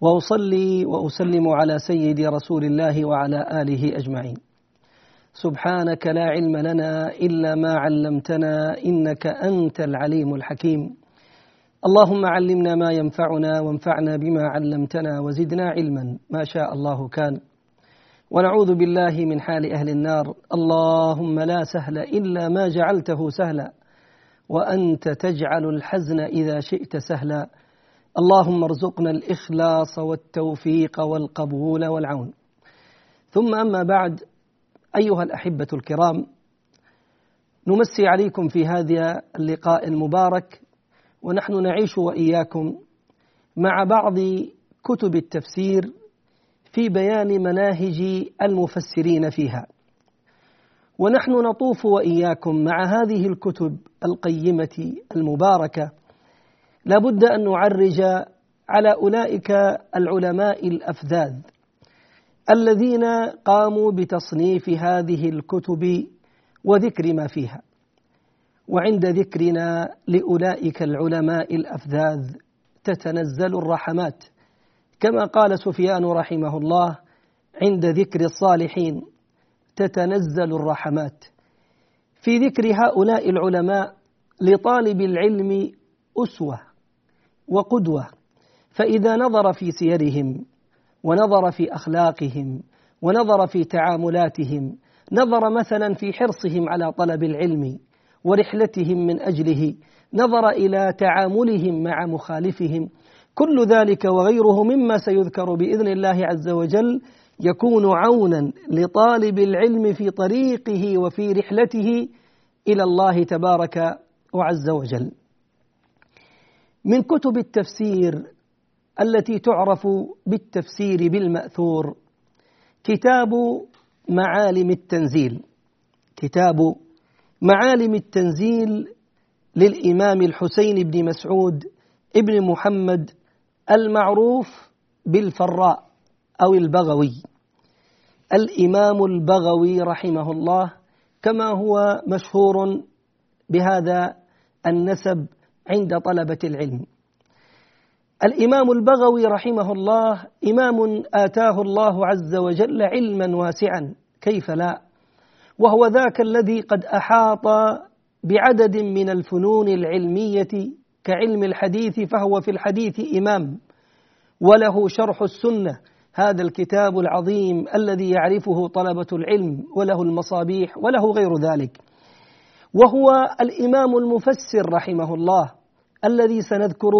وأصلي وأسلم على سيد رسول الله وعلى آله أجمعين. سبحانك لا علم لنا إلا ما علمتنا إنك أنت العليم الحكيم. اللهم علمنا ما ينفعنا وانفعنا بما علمتنا وزدنا علما ما شاء الله كان. ونعوذ بالله من حال أهل النار. اللهم لا سهل إلا ما جعلته سهلا وأنت تجعل الحزن إذا شئت سهلا. اللهم ارزقنا الإخلاص والتوفيق والقبول والعون. ثم أما بعد أيها الأحبة الكرام نمسي عليكم في هذا اللقاء المبارك ونحن نعيش وإياكم مع بعض كتب التفسير في بيان مناهج المفسرين فيها. ونحن نطوف وإياكم مع هذه الكتب القيمة المباركة لابد أن نعرج على أولئك العلماء الأفذاذ الذين قاموا بتصنيف هذه الكتب وذكر ما فيها. وعند ذكرنا لأولئك العلماء الأفذاذ تتنزل الرحمات كما قال سفيان رحمه الله عند ذكر الصالحين تتنزل الرحمات. في ذكر هؤلاء العلماء لطالب العلم أسوة وقدوة فإذا نظر في سيرهم ونظر في أخلاقهم ونظر في تعاملاتهم نظر مثلا في حرصهم على طلب العلم ورحلتهم من أجله نظر إلى تعاملهم مع مخالفهم كل ذلك وغيره مما سيذكر بإذن الله عز وجل يكون عونا لطالب العلم في طريقه وفي رحلته إلى الله تبارك وعز وجل. من كتب التفسير التي تعرف بالتفسير بالمأثور كتاب معالم التنزيل. كتاب معالم التنزيل للإمام الحسين بن مسعود ابن محمد المعروف بالفراء أو البغوي الإمام البغوي رحمه الله كما هو مشهور بهذا النسب عند طلبة العلم. الإمام البغوي رحمه الله إمام آتاه الله عز وجل علما واسعا كيف لا؟ وهو ذاك الذي قد أحاط بعدد من الفنون العلمية كعلم الحديث فهو في الحديث إمام. وله شرح السنة هذا الكتاب العظيم الذي يعرفه طلبة العلم وله المصابيح وله غير ذلك. وهو الإمام المفسر رحمه الله. الذي سنذكر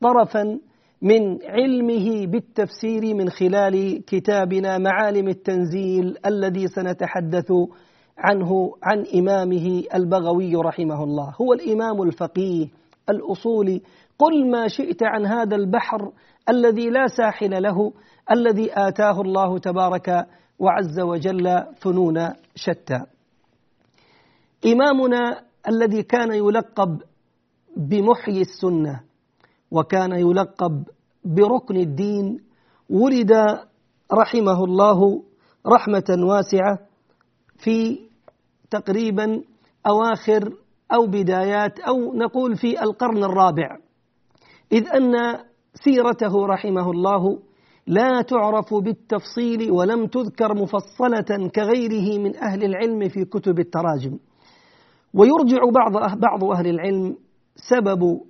طرفا من علمه بالتفسير من خلال كتابنا معالم التنزيل الذي سنتحدث عنه عن إمامه البغوي رحمه الله. هو الإمام الفقيه الاصولي قل ما شئت عن هذا البحر الذي لا ساحل له الذي آتاه الله تبارك وعز وجل فنون شتى. إمامنا الذي كان يلقب بمحيي السنة وكان يلقب بركن الدين ولد رحمه الله رحمة واسعة في تقريبا أواخر أو بدايات أو نقول في القرن الرابع. إذ أن سيرته رحمه الله لا تعرف بالتفصيل ولم تذكر مفصلة كغيره من أهل العلم في كتب التراجم. ويرجع بعض بعض أهل العلم سبب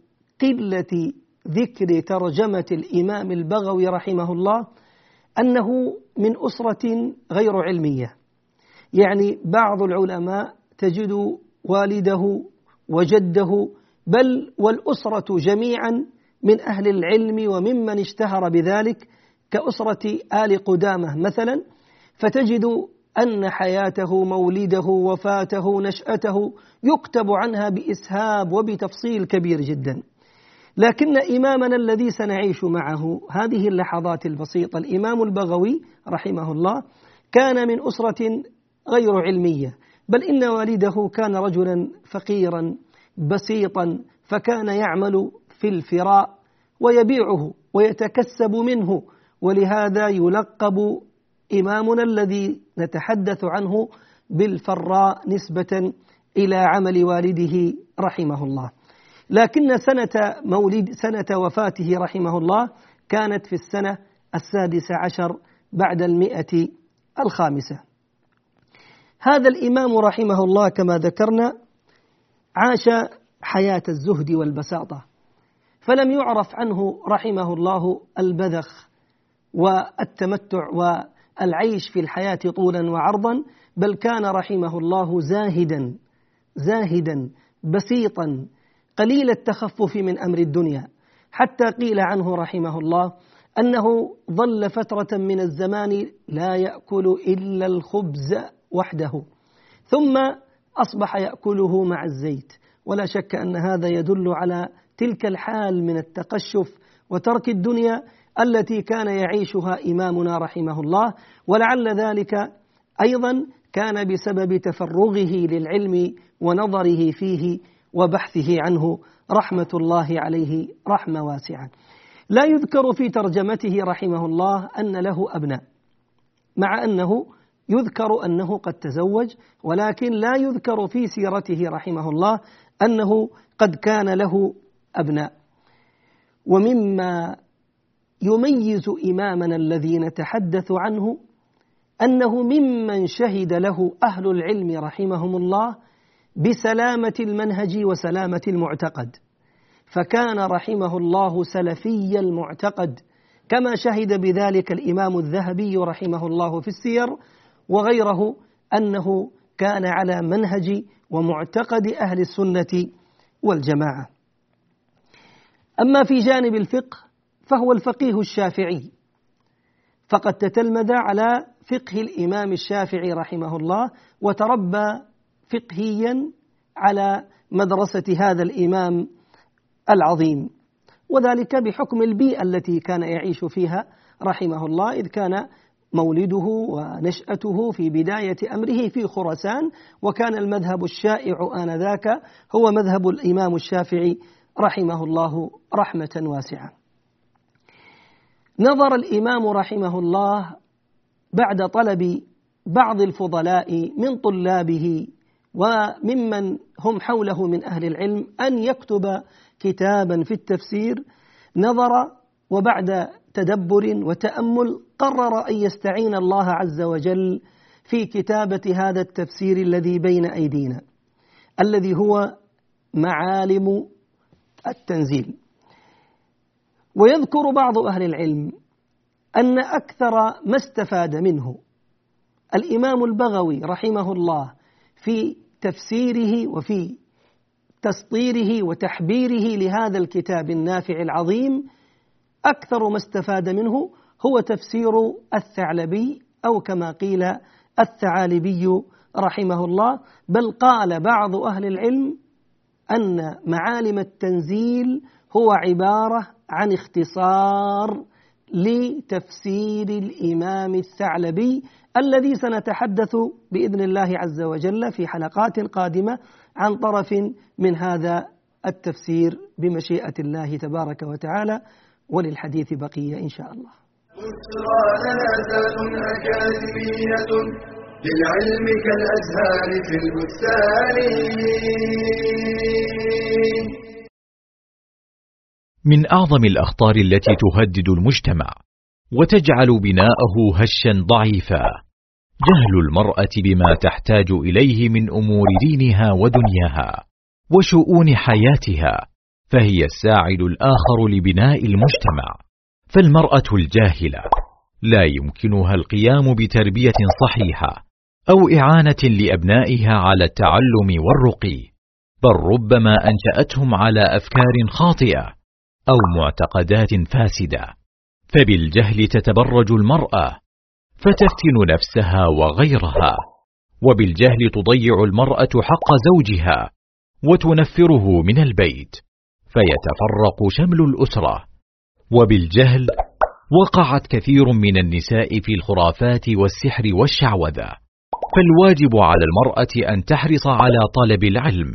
قلة ذكر ترجمة الإمام البغوي رحمه الله أنه من أسرة غير علمية. يعني بعض العلماء تجد والده وجده بل والأسرة جميعا من أهل العلم وممن اشتهر بذلك كأسرة آل قدامة مثلا فتجد أن حياته مولده وفاته نشأته يكتب عنها بإسهاب وبتفصيل كبير جدا. لكن إمامنا الذي سنعيش معه هذه اللحظات البسيطة الإمام البغوي رحمه الله كان من أسرة غير علمية بل إن والده كان رجلا فقيرا بسيطا فكان يعمل في الفراء ويبيعه ويتكسب منه ولهذا يلقب إمامنا الذي نتحدث عنه بالفراء نسبة إلى عمل والده رحمه الله. لكن سنة مولد سنة وفاته رحمه الله كانت في السنة السادسة عشر بعد المئة الخامسة. هذا الإمام رحمه الله كما ذكرنا عاش حياة الزهد والبساطة فلم يعرف عنه رحمه الله البذخ والتمتع والعيش في الحياة طولا وعرضا بل كان رحمه الله زاهدا زاهدا بسيطا قليل التخفف من أمر الدنيا. حتى قيل عنه رحمه الله أنه ظل فترة من الزمان لا يأكل إلا الخبز وحده ثم أصبح يأكله مع الزيت. ولا شك أن هذا يدل على تلك الحال من التقشف وترك الدنيا التي كان يعيشها إمامنا رحمه الله ولعل ذلك أيضا كان بسبب تفرغه للعلم ونظره فيه وبحثه عنه رحمة الله عليه رحمة واسعة. لا يذكر في ترجمته رحمه الله أن له أبناء. مع أنه يذكر أنه قد تزوج ولكن لا يذكر في سيرته رحمه الله أنه قد كان له أبناء. ومما يميز إمامنا الذي نتحدث عنه أنه ممن شهد له أهل العلم رحمهم الله بسلامة المنهج وسلامة المعتقد فكان رحمه الله سلفي المعتقد كما شهد بذلك الإمام الذهبي رحمه الله في السير وغيره أنه كان على منهج ومعتقد أهل السنة والجماعة. أما في جانب الفقه فهو الفقيه الشافعي فقد تتلمذ على فقه الإمام الشافعي رحمه الله وتربى فقهيا على مدرسة هذا الإمام العظيم وذلك بحكم البيئة التي كان يعيش فيها رحمه الله إذ كان مولده ونشأته في بداية أمره في خراسان وكان المذهب الشائع آنذاك هو مذهب الإمام الشافعي رحمه الله رحمة واسعة. نظر الإمام رحمه الله بعد طلب بعض الفضلاء من طلابه وممن هم حوله من أهل العلم أن يكتب كتابا في التفسير نظر وبعد تدبر وتأمل قرر أن يستعين الله عز وجل في كتابة هذا التفسير الذي بين أيدينا الذي هو معالم التنزيل. ويذكر بعض أهل العلم أن أكثر ما استفاد منه الإمام البغوي رحمه الله في تفسيره وفي تسطيره وتحبيره لهذا الكتاب النافع العظيم أكثر ما استفاد منه هو تفسير الثعلبي أو كما قيل الثعالبي رحمه الله بل قال بعض أهل العلم أن معالم التنزيل هو عبارة عن اختصار لتفسير الإمام الثعلبي الذي سنتحدث بإذن الله عز وجل في حلقات قادمة عن طرف من هذا التفسير بمشيئة الله تبارك وتعالى وللحديث بقية إن شاء الله. للعلم كالأزهار في البستان من أعظم الأخطار التي تهدد المجتمع وتجعل بناءه هشا ضعيفا. جهل المرأة بما تحتاج إليه من أمور دينها ودنياها وشؤون حياتها فهي الساعد الآخر لبناء المجتمع. فالمرأة الجاهلة لا يمكنها القيام بتربية صحيحة أو إعانة لأبنائها على التعلم والرقي بل ربما أنشأتهم على أفكار خاطئة أو معتقدات فاسدة. فبالجهل تتبرج المرأة فتفتن نفسها وغيرها. وبالجهل تضيع المرأة حق زوجها وتنفره من البيت. فيتفرق شمل الأسرة. وبالجهل وقعت كثير من النساء في الخرافات والسحر والشعوذة. فالواجب على المرأة أن تحرص على طلب العلم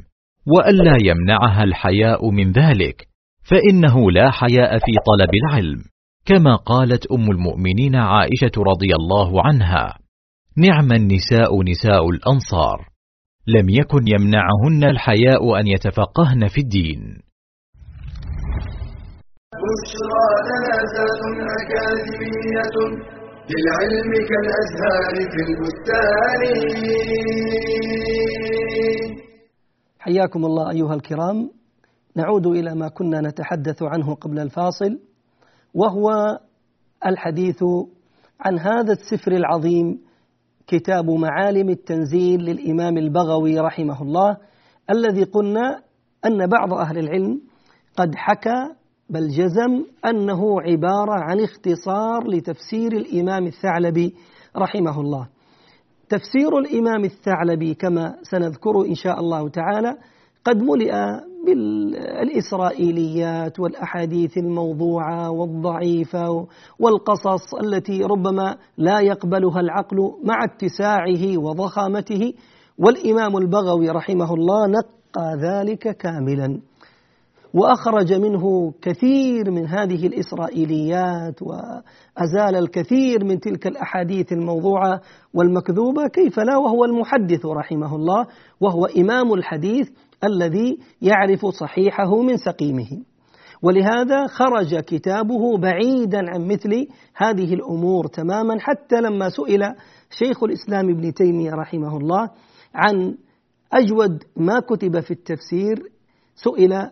وألا يمنعها الحياء من ذلك. فإنه لا حياء في طلب العلم كما قالت أم المؤمنين عائشة رضي الله عنها نعم النساء نساء الأنصار لم يكن يمنعهن الحياء أن يتفقهن في الدين. بشرى لنا أكاديمية للعلم كالأزهار في البستان. حياكم الله أيها الكرام. نعود إلى ما كنا نتحدث عنه قبل الفاصل وهو الحديث عن هذا السفر العظيم كتاب معالم التنزيل للإمام البغوي رحمه الله الذي قلنا أن بعض أهل العلم قد حكى بل جزم أنه عبارة عن اختصار لتفسير الإمام الثعلبي رحمه الله. تفسير الإمام الثعلبي كما سنذكر إن شاء الله تعالى قد ملئ بالإسرائيليات والأحاديث الموضوعة والضعيفة والقصص التي ربما لا يقبلها العقل مع اتساعه وضخامته. والإمام البغوي رحمه الله نقى ذلك كاملا. وأخرج منه كثير من هذه الإسرائيليات وأزال الكثير من تلك الأحاديث الموضوعة والمكذوبة. كيف لا؟ وهو المحدث رحمه الله وهو إمام الحديث. الذي يعرف صحيحه من سقيمه. ولهذا خرج كتابه بعيدا عن مثل هذه الأمور تماما حتى لما سئل شيخ الإسلام ابن تيمية رحمه الله عن أجود ما كتب في التفسير سئل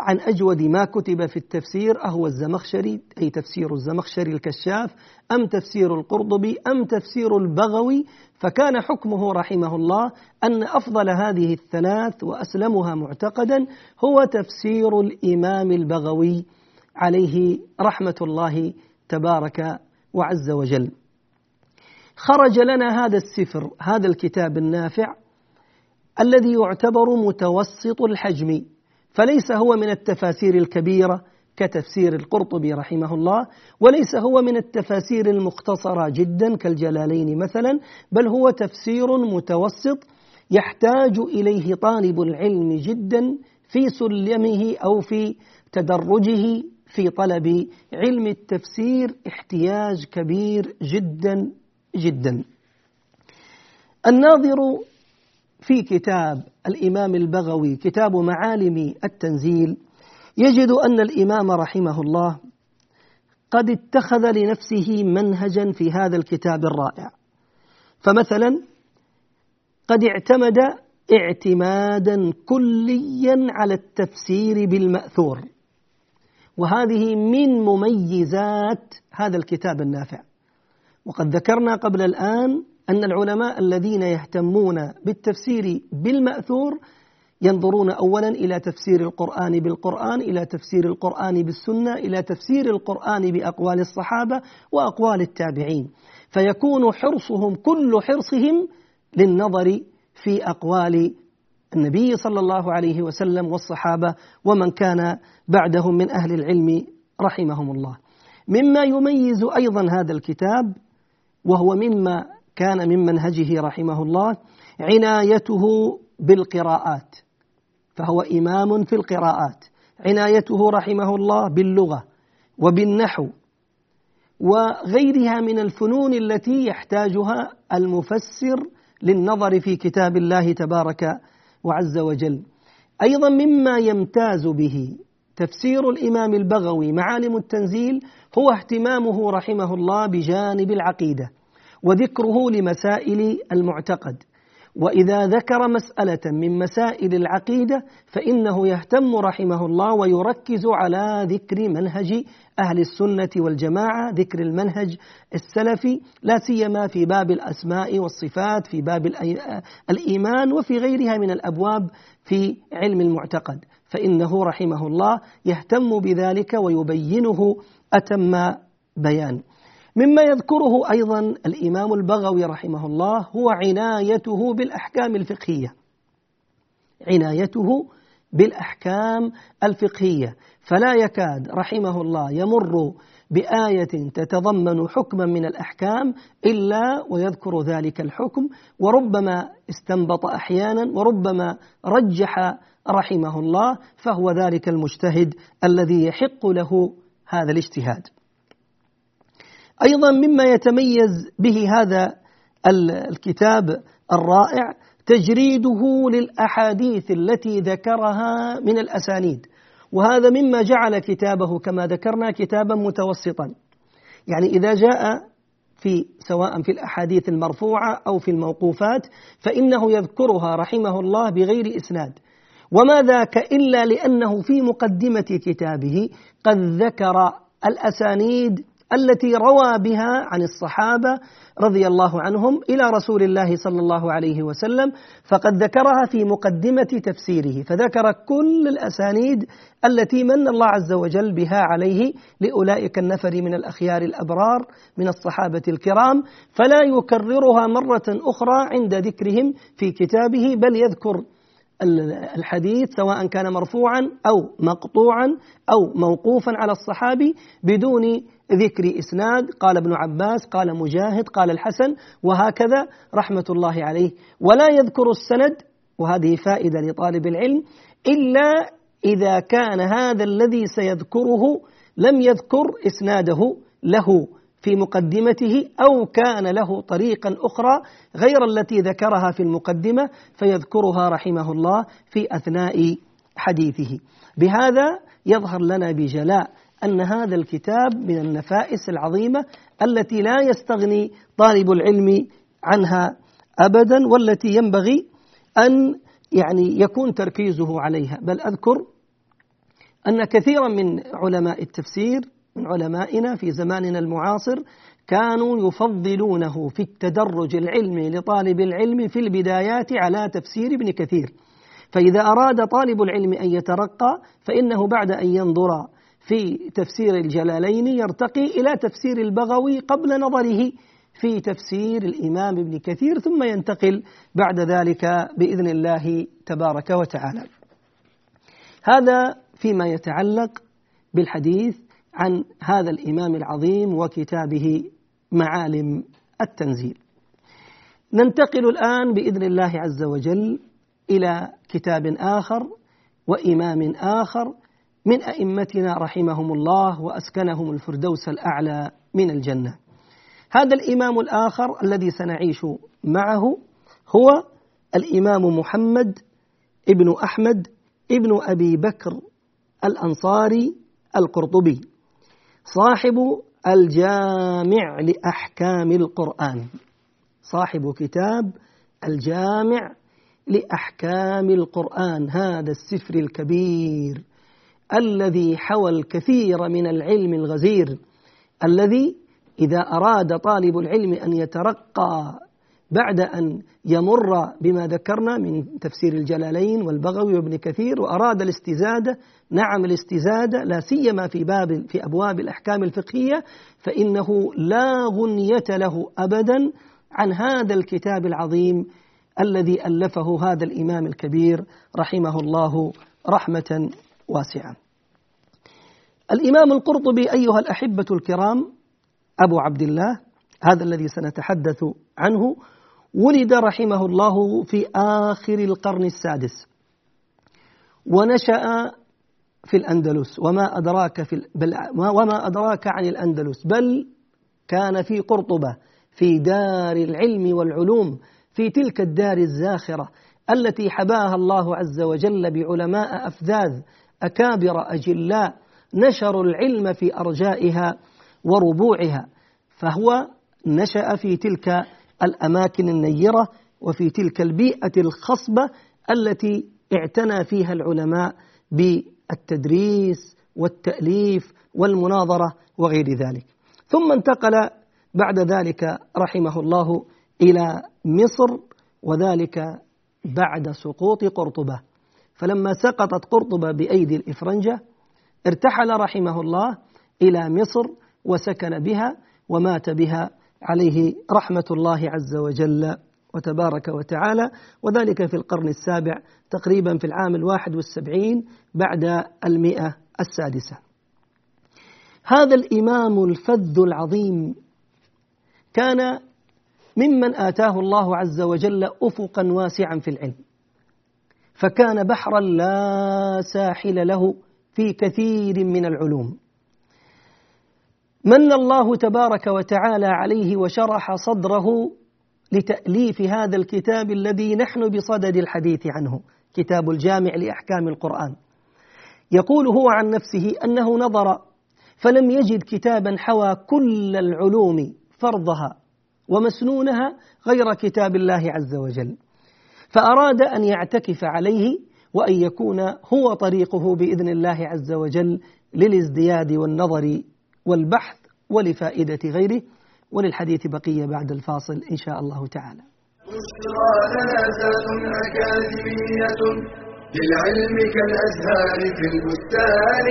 عن أجود ما كتب في التفسير أهو الزمخشري أي تفسير الزمخشري الكشاف أم تفسير القرطبي أم تفسير البغوي فكان حكمه رحمه الله أن أفضل هذه الثلاث وأسلمها معتقدا هو تفسير الإمام البغوي عليه رحمة الله تبارك وعز وجل. خرج لنا هذا السفر هذا الكتاب النافع الذي يعتبر متوسط الحجم. فليس هو من التفاسير الكبيرة كتفسير القرطبي رحمه الله وليس هو من التفاسير المختصرة جدا كالجلالين مثلا بل هو تفسير متوسط يحتاج إليه طالب العلم جدا في سلمه أو في تدرجه في طلب علم التفسير احتياج كبير جدا جدا. الناظر في كتاب الإمام البغوي كتاب معالم التنزيل يجد أن الإمام رحمه الله قد اتخذ لنفسه منهجا في هذا الكتاب الرائع. فمثلا قد اعتمد اعتمادا كليا على التفسير بالمأثور. وهذه من مميزات هذا الكتاب النافع. وقد ذكرنا قبل الآن أن العلماء الذين يهتمون بالتفسير بالمأثور ينظرون أولا إلى تفسير القرآن بالقرآن إلى تفسير القرآن بالسنة إلى تفسير القرآن بأقوال الصحابة وأقوال التابعين. فيكون حرصهم كل حرصهم للنظر في أقوال النبي صلى الله عليه وسلم والصحابة ومن كان بعدهم من أهل العلم رحمهم الله. مما يميز أيضا هذا الكتاب وهو مما كان من منهجه رحمه الله عنايته بالقراءات فهو إمام في القراءات. عنايته رحمه الله باللغة وبالنحو وغيرها من الفنون التي يحتاجها المفسر للنظر في كتاب الله تبارك وعز وجل. أيضا مما يمتاز به تفسير الإمام البغوي معالم التنزيل هو اهتمامه رحمه الله بجانب العقيدة. وذكره لمسائل المعتقد. وإذا ذكر مسألة من مسائل العقيدة فإنه يهتم رحمه الله ويركز على ذكر منهج أهل السنة والجماعة ذكر المنهج السلفي لا سيما في باب الأسماء والصفات في باب الإيمان وفي غيرها من الأبواب في علم المعتقد. فإنه رحمه الله يهتم بذلك ويبينه أتم بيان. مما يذكره أيضا الإمام البغوي رحمه الله هو عنايته بالأحكام الفقهية. عنايته بالأحكام الفقهية. فلا يكاد رحمه الله يمر بآية تتضمن حكما من الأحكام إلا ويذكر ذلك الحكم وربما استنبط أحيانا وربما رجح رحمه الله فهو ذلك المجتهد الذي يحق له هذا الاجتهاد. أيضا مما يتميز به هذا الكتاب الرائع تجريده للأحاديث التي ذكرها من الأسانيد. وهذا مما جعل كتابه كما ذكرنا كتابا متوسطا. يعني إذا جاء في سواء في الأحاديث المرفوعة أو في الموقوفات فإنه يذكرها رحمه الله بغير إسناد. وما ذاك إلا لأنه في مقدمة كتابه قد ذكر الأسانيد التي روى بها عن الصحابة رضي الله عنهم إلى رسول الله صلى الله عليه وسلم فقد ذكرها في مقدمة تفسيره فذكر كل الأسانيد التي من الله عز وجل بها عليه لأولئك النفر من الأخيار الأبرار من الصحابة الكرام فلا يكررها مرة أخرى عند ذكرهم في كتابه بل يذكر الحديث سواء كان مرفوعا أو مقطوعا أو موقوفا على الصحابي بدون ذكر إسناد قال ابن عباس قال مجاهد قال الحسن وهكذا رحمة الله عليه. ولا يذكر السند وهذه فائدة لطالب العلم إلا إذا كان هذا الذي سيذكره لم يذكر إسناده له في مقدمته أو كان له طريقا أخرى غير التي ذكرها في المقدمة فيذكرها رحمه الله في أثناء حديثه. بهذا يظهر لنا بجلاء أن هذا الكتاب من النفائس العظيمة التي لا يستغني طالب العلم عنها أبدا والتي ينبغي أن يعني يكون تركيزه عليها. بل أذكر أن كثيرا من علماء التفسير من علمائنا في زماننا المعاصر كانوا يفضلونه في التدرج العلمي لطالب العلم في البدايات على تفسير ابن كثير. فإذا أراد طالب العلم أن يترقى فإنه بعد أن ينظر في تفسير الجلالين يرتقي إلى تفسير البغوي قبل نظره في تفسير الإمام ابن كثير ثم ينتقل بعد ذلك بإذن الله تبارك وتعالى. هذا فيما يتعلق بالحديث عن هذا الإمام العظيم وكتابه معالم التنزيل. ننتقل الآن بإذن الله عز وجل إلى كتاب آخر وإمام آخر من أئمتنا رحمهم الله وأسكنهم الفردوس الأعلى من الجنة. هذا الإمام الآخر الذي سنعيش معه هو الإمام محمد ابن أحمد ابن أبي بكر الأنصاري القرطبي صاحب الجامع لأحكام القرآن. صاحب كتاب الجامع لأحكام القرآن هذا السفر الكبير. الذي حوى الكثير من العلم الغزير الذي إذا أراد طالب العلم أن يترقى بعد أن يمر بما ذكرنا من تفسير الجلالين والبغوي وابن كثير وأراد الاستزادة نعم الاستزادة لا سيما في باب في أبواب الأحكام الفقهية فإنه لا غنية له أبدا عن هذا الكتاب العظيم الذي ألفه هذا الإمام الكبير رحمه الله رحمة واسعة. الإمام القرطبي أيها الأحبة الكرام أبو عبد الله هذا الذي سنتحدث عنه ولد رحمه الله في آخر القرن السادس. ونشأ في الأندلس وما أدراك في بل وما أدراك عن الأندلس بل كان في قرطبة في دار العلم والعلوم في تلك الدار الزاخرة التي حباها الله عز وجل بعلماء أفذاذ أكابر أجلاء نشروا العلم في أرجائها وربوعها فهو نشأ في تلك الأماكن النيرة وفي تلك البيئة الخصبة التي اعتنى فيها العلماء بالتدريس والتأليف والمناظرة وغير ذلك. ثم انتقل بعد ذلك رحمه الله إلى مصر وذلك بعد سقوط قرطبة. فلما سقطت قرطبة بأيدي الإفرنجة ارتحل رحمه الله إلى مصر وسكن بها ومات بها عليه رحمة الله عز وجل وتبارك وتعالى. وذلك في القرن السابع تقريبا في العام الواحد والسبعين بعد المئة السادسة. هذا الإمام الفذ العظيم كان ممن آتاه الله عز وجل أفقا واسعا في العلم فكان بحرا لا ساحل له في كثير من العلوم. من الله تبارك وتعالى عليه وشرح صدره لتأليف هذا الكتاب الذي نحن بصدد الحديث عنه كتاب الجامع لأحكام القرآن. يقول هو عن نفسه أنه نظر فلم يجد كتابا حوى كل العلوم فرضها ومسنونها غير كتاب الله عز وجل. فأراد أن يعتكف عليه وأن يكون هو طريقه بإذن الله عز وجل للازدياد والنظر والبحث ولفائدة غيره. وللحديث بقية بعد الفاصل إن شاء الله تعالى. أكاديمية للعلم كالأزهار في البستان.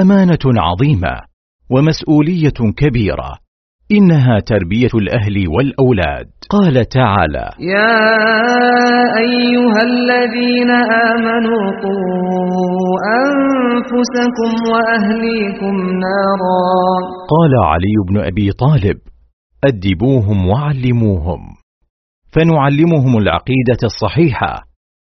أمانة عظيمة ومسؤولية كبيرة. إنها تربية الأهل والأولاد. قال تعالى يا أيها الذين آمنوا قوا أنفسكم وأهليكم نارا. قال علي بن أبي طالب أدبوهم وعلموهم. فنعلمهم العقيدة الصحيحة.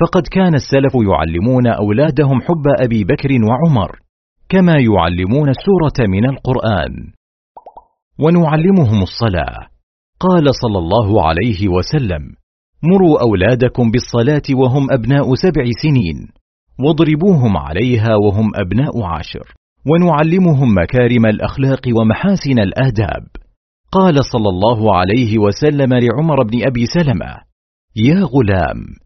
فقد كان السلف يعلمون أولادهم حب أبي بكر وعمر كما يعلمون السورة من القرآن. ونعلمهم الصلاة. قال صلى الله عليه وسلم مروا أولادكم بالصلاة وهم أبناء سبع سنين واضربوهم عليها وهم أبناء عشر ونعلمهم مكارم الأخلاق ومحاسن الآداب. قال صلى الله عليه وسلم لعمر بن أبي سلمة يا غلام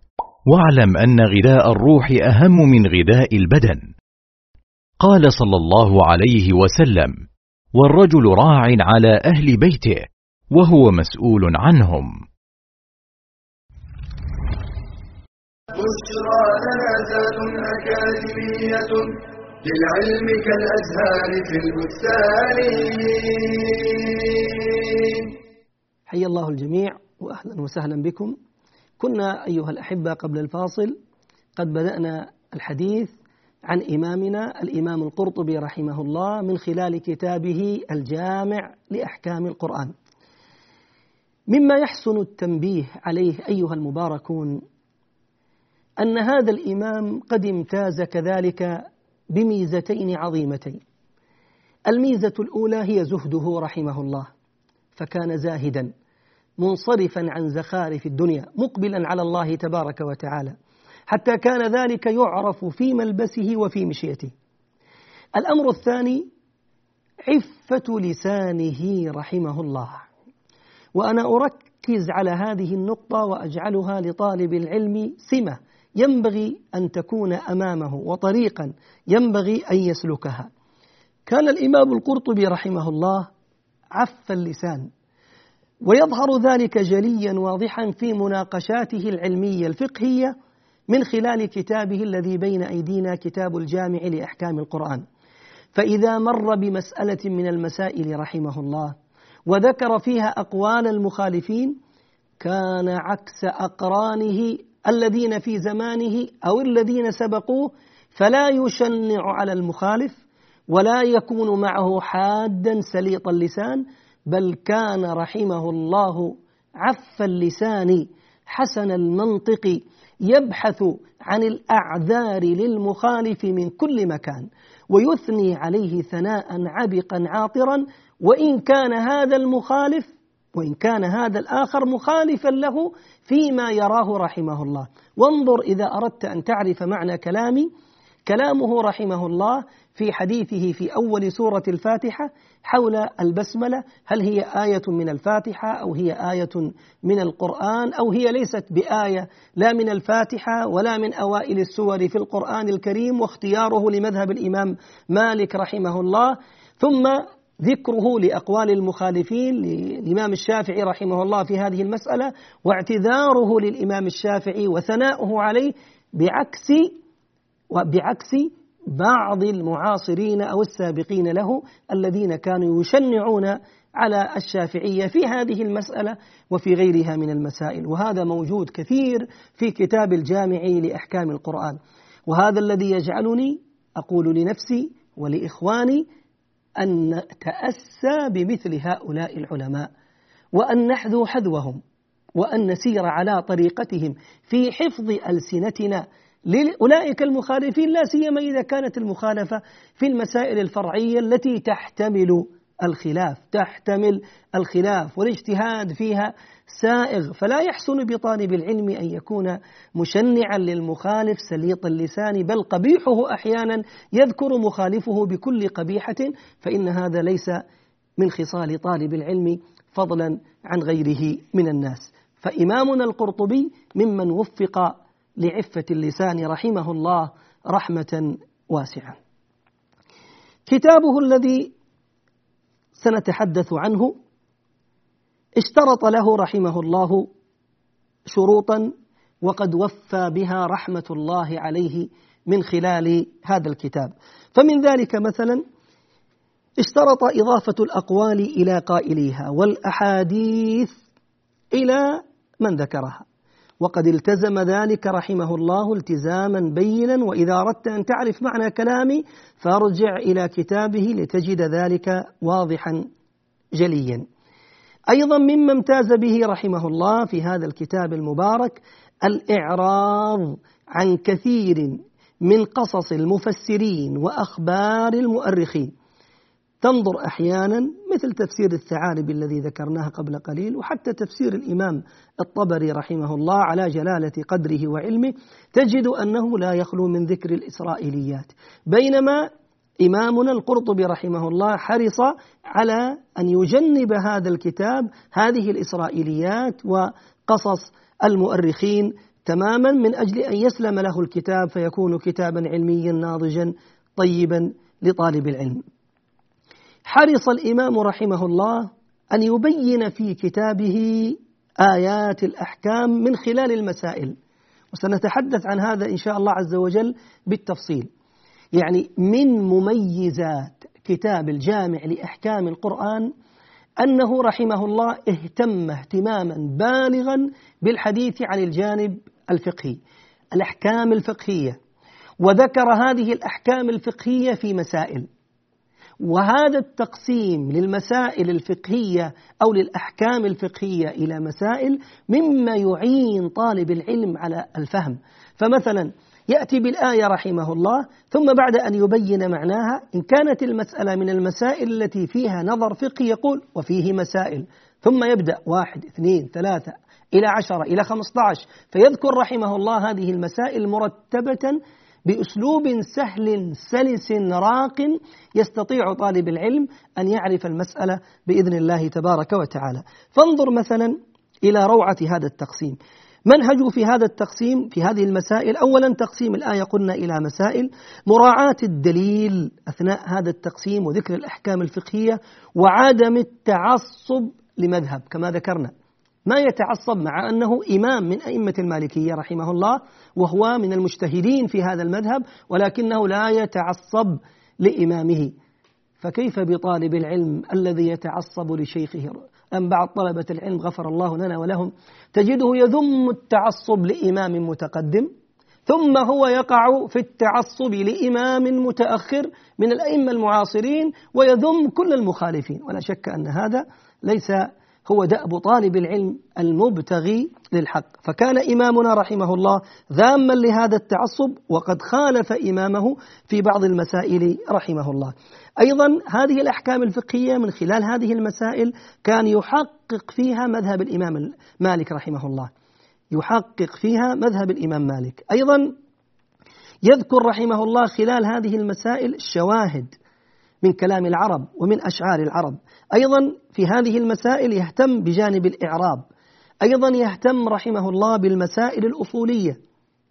واعلم أن غذاء الروح أهم من غذاء البدن. قال صلى الله عليه وسلم والرجل راع على أهل بيته وهو مسؤول عنهم. بشرى لنا أكاديمية للعلم كالأزهار في البستان حيا الله الجميع وأهلا وسهلا بكم. كنا أيها الأحبة قبل الفاصل قد بدأنا الحديث عن إمامنا الإمام القرطبي رحمه الله من خلال كتابه الجامع لأحكام القرآن. مما يحسن التنبيه عليه أيها المباركون أن هذا الإمام قد امتاز كذلك بميزتين عظيمتين. الميزة الأولى هي زهده رحمه الله فكان زاهدا. منصرفا عن زخارف الدنيا مقبلا على الله تبارك وتعالى. حتى كان ذلك يعرف في ملبسه وفي مشيته. الأمر الثاني عفة لسانه رحمه الله. وأنا أركز على هذه النقطة وأجعلها لطالب العلم سمة. ينبغي أن تكون أمامه وطريقا ينبغي أن يسلكها. كان الإمام القرطبي رحمه الله عف اللسان ويظهر ذلك جليا واضحا في مناقشاته العلمية الفقهية من خلال كتابه الذي بين أيدينا كتاب الجامع لأحكام القرآن. فإذا مر بمسألة من المسائل رحمه الله وذكر فيها أقوال المخالفين كان عكس أقرانه الذين في زمانه أو الذين سبقوه فلا يشنع على المخالف ولا يكون معه حادا سليط اللسان بل كان رحمه الله عف اللسان حسن المنطق يبحث عن الأعذار للمخالف من كل مكان ويثني عليه ثناء عبقا عاطرا وإن كان هذا المخالف وإن كان هذا الآخر مخالفا له فيما يراه رحمه الله. وانظر إذا أردت أن تعرف معنى كلامي. كلامه رحمه الله في حديثه في أول سورة الفاتحة حول البسملة هل هي آية من الفاتحة أو هي آية من القرآن أو هي ليست بآية لا من الفاتحة ولا من أوائل السور في القرآن الكريم واختياره لمذهب الإمام مالك رحمه الله. ثم ذكره لأقوال المخالفين للإمام الشافعي رحمه الله في هذه المسألة واعتذاره للإمام الشافعي وثناؤه عليه بعكس وبعكس بعض المعاصرين أو السابقين له الذين كانوا يشنعون على الشافعية في هذه المسألة وفي غيرها من المسائل. وهذا موجود كثير في كتاب الجامع لأحكام القرآن. وهذا الذي يجعلني أقول لنفسي ولإخواني أن نتأسى بمثل هؤلاء العلماء وأن نحذو حذوهم وأن نسير على طريقتهم في حفظ ألسنتنا لأولئك المخالفين لا سيما إذا كانت المخالفة في المسائل الفرعية التي تحتمل الخلاف تحتمل الخلاف والاجتهاد فيها سائغ. فلا يحسن بطالب العلم أن يكون مشنعا للمخالف سليط اللسان بل قبيحه أحيانا يذكر مخالفه بكل قبيحة فإن هذا ليس من خصال طالب العلم فضلا عن غيره من الناس. فإمامنا القرطبي ممن وفق لعفة اللسان رحمه الله رحمة واسعة. كتابه الذي سنتحدث عنه اشترط له رحمه الله شروطا وقد وفى بها رحمة الله عليه من خلال هذا الكتاب. فمن ذلك مثلا اشترط إضافة الأقوال إلى قائليها والأحاديث إلى من ذكرها. وقد التزم ذلك رحمه الله التزاما بينا وإذا أردت أن تعرف معنى كلامي فارجع إلى كتابه لتجد ذلك واضحا جليا. أيضا مما امتاز به رحمه الله في هذا الكتاب المبارك الإعراض عن كثير من قصص المفسرين وأخبار المؤرخين. تنظر أحيانا مثل تفسير الثعالب الذي ذكرناه قبل قليل وحتى تفسير الإمام الطبري رحمه الله على جلالة قدره وعلمه تجد أنه لا يخلو من ذكر الإسرائيليات. بينما إمامنا القرطبي رحمه الله حرص على أن يجنب هذا الكتاب هذه الإسرائيليات وقصص المؤرخين تماما من أجل أن يسلم له الكتاب فيكون كتابا علميا ناضجا طيبا لطالب العلم. حرص الإمام رحمه الله أن يبين في كتابه آيات الأحكام من خلال المسائل. وسنتحدث عن هذا إن شاء الله عز وجل بالتفصيل. يعني من مميزات كتاب الجامع لأحكام القرآن أنه رحمه الله اهتم اهتماما بالغا بالحديث عن الجانب الفقهي الأحكام الفقهية وذكر هذه الأحكام الفقهية في مسائل. وهذا التقسيم للمسائل الفقهية أو للأحكام الفقهية إلى مسائل مما يعين طالب العلم على الفهم. فمثلا يأتي بالآية رحمه الله ثم بعد أن يبين معناها إن كانت المسألة من المسائل التي فيها نظر فقهي يقول وفيه مسائل ثم يبدأ واحد اثنين ثلاثة إلى عشرة إلى خمسة عشر فيذكر رحمه الله هذه المسائل مرتبة بأسلوب سهل سلس راق يستطيع طالب العلم أن يعرف المسألة بإذن الله تبارك وتعالى. فانظر مثلا إلى روعة هذا التقسيم. منهجه في هذا التقسيم في هذه المسائل أولا تقسيم الآية قلنا إلى مسائل. مراعاة الدليل أثناء هذا التقسيم وذكر الأحكام الفقهية وعدم التعصب لمذهب كما ذكرنا. ما يتعصب مع أنه إمام من أئمة المالكية رحمه الله وهو من المجتهدين في هذا المذهب ولكنه لا يتعصب لإمامه. فكيف بطالب العلم الذي يتعصب لشيخه؟ أم بعض طلبة العلم غفر الله لنا ولهم؟ تجده يذم التعصب لإمام متقدم ثم هو يقع في التعصب لإمام متأخر من الأئمة المعاصرين ويذم كل المخالفين. ولا شك أن هذا ليس هو دأب طالب العلم المبتغي للحق. فكان إمامنا رحمه الله ذاما لهذا التعصب وقد خالف إمامه في بعض المسائل رحمه الله. أيضا هذه الأحكام الفقهية من خلال هذه المسائل كان يحقق فيها مذهب الإمام مالك رحمه الله. يحقق فيها مذهب الإمام مالك. أيضا يذكر رحمه الله خلال هذه المسائل شواهد من كلام العرب ومن أشعار العرب. أيضا في هذه المسائل يهتم بجانب الإعراب. أيضا يهتم رحمه الله بالمسائل الأصولية.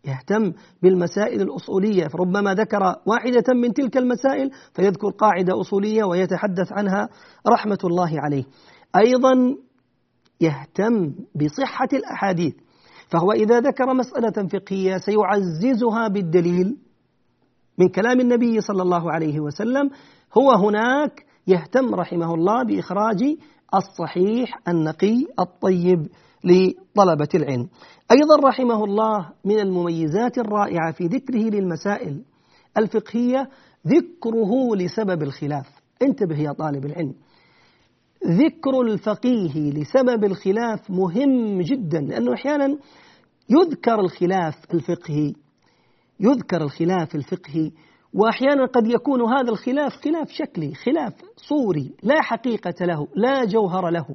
يهتم بالمسائل الأصولية. فربما ذكر واحدة من تلك المسائل فيذكر قاعدة أصولية ويتحدث عنها رحمة الله عليه. أيضا يهتم بصحة الأحاديث. فهو إذا ذكر مسألة فقهية سيعززها بالدليل من كلام النبي صلى الله عليه وسلم هو هناك يهتم رحمه الله بإخراج الصحيح النقي الطيب لطلبة العلم. أيضا رحمه الله من المميزات الرائعة في ذكره للمسائل الفقهية ذكره لسبب الخلاف. انتبه يا طالب العلم. ذكر الفقيه لسبب الخلاف مهم جدا لأنه أحيانا يذكر الخلاف الفقهي يذكر الخلاف الفقهي وأحيانا قد يكون هذا الخلاف خلاف شكلي خلاف صوري لا حقيقة له لا جوهر له.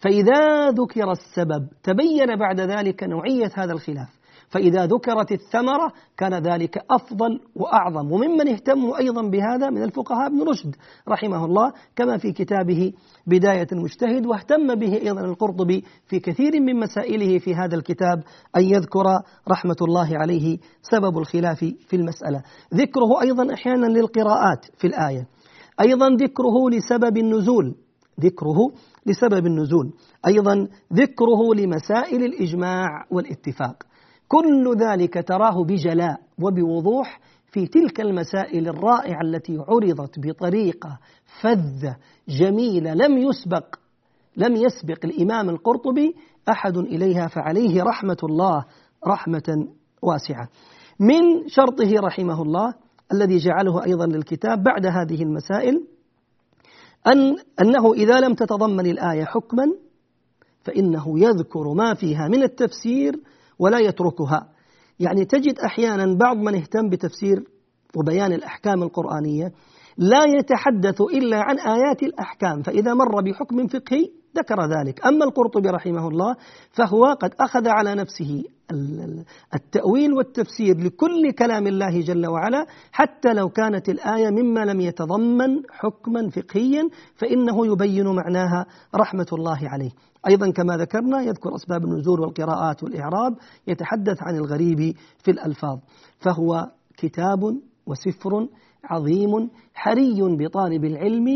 فإذا ذكر السبب تبين بعد ذلك نوعية هذا الخلاف. فإذا ذكرت الثمرة كان ذلك أفضل وأعظم. وممن اهتموا أيضا بهذا من الفقهاء ابن رشد رحمه الله كما في كتابه بداية المجتهد واهتم به أيضا القرطبي في كثير من مسائله في هذا الكتاب أن يذكر رحمة الله عليه سبب الخلاف في المسألة. ذكره أيضا أحيانا للقراءات في الآية. أيضا ذكره لسبب النزول. ذكره لسبب النزول. أيضا ذكره لمسائل الإجماع والاتفاق. كل ذلك تراه بجلاء وبوضوح في تلك المسائل الرائعة التي عرضت بطريقة فذة جميلة. لم يسبق لم يسبق الإمام القرطبي أحد إليها فعليه رحمة الله رحمة واسعة. من شرطه رحمه الله الذي جعله أيضا للكتاب بعد هذه المسائل أن أنه إذا لم تتضمن الآية حكما فإنه يذكر ما فيها من التفسير ولا يتركها. يعني تجد أحيانا بعض من اهتم بتفسير وبيان الأحكام القرآنية لا يتحدث إلا عن آيات الأحكام فإذا مر بحكم فقهي ذكر ذلك. أما القرطبي رحمه الله فهو قد أخذ على نفسه التأويل والتفسير لكل كلام الله جل وعلا حتى لو كانت الآية مما لم يتضمن حكما فقهيا فإنه يبين معناها رحمة الله عليه. أيضا كما ذكرنا يذكر أسباب النزول والقراءات والإعراب يتحدث عن الغريب في الألفاظ فهو كتاب وسفر عظيم حري بطالب العلم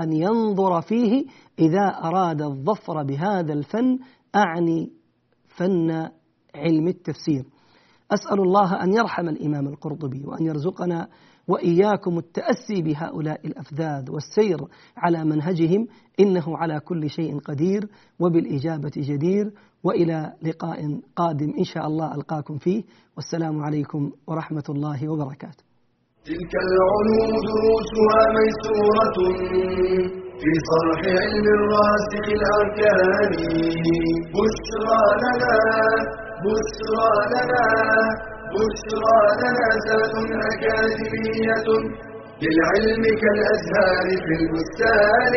أن ينظر فيه إذا أراد الظفر بهذا الفن أعني فن علم التفسير. أسأل الله أن يرحم الإمام القرطبي وأن يرزقنا وإياكم التأسي بهؤلاء الأفذاذ والسير على منهجهم إنه على كل شيء قدير وبالإجابة جدير. وإلى لقاء قادم إن شاء الله ألقاكم فيه. والسلام عليكم ورحمة الله وبركاته. تلك العلوم دروسها ميسورة في صرح علم الراسخ الأركان بشرى لنا بشرى لنا بشرى لنا ذات أكاديمية للعلم كالأزهار في البستان.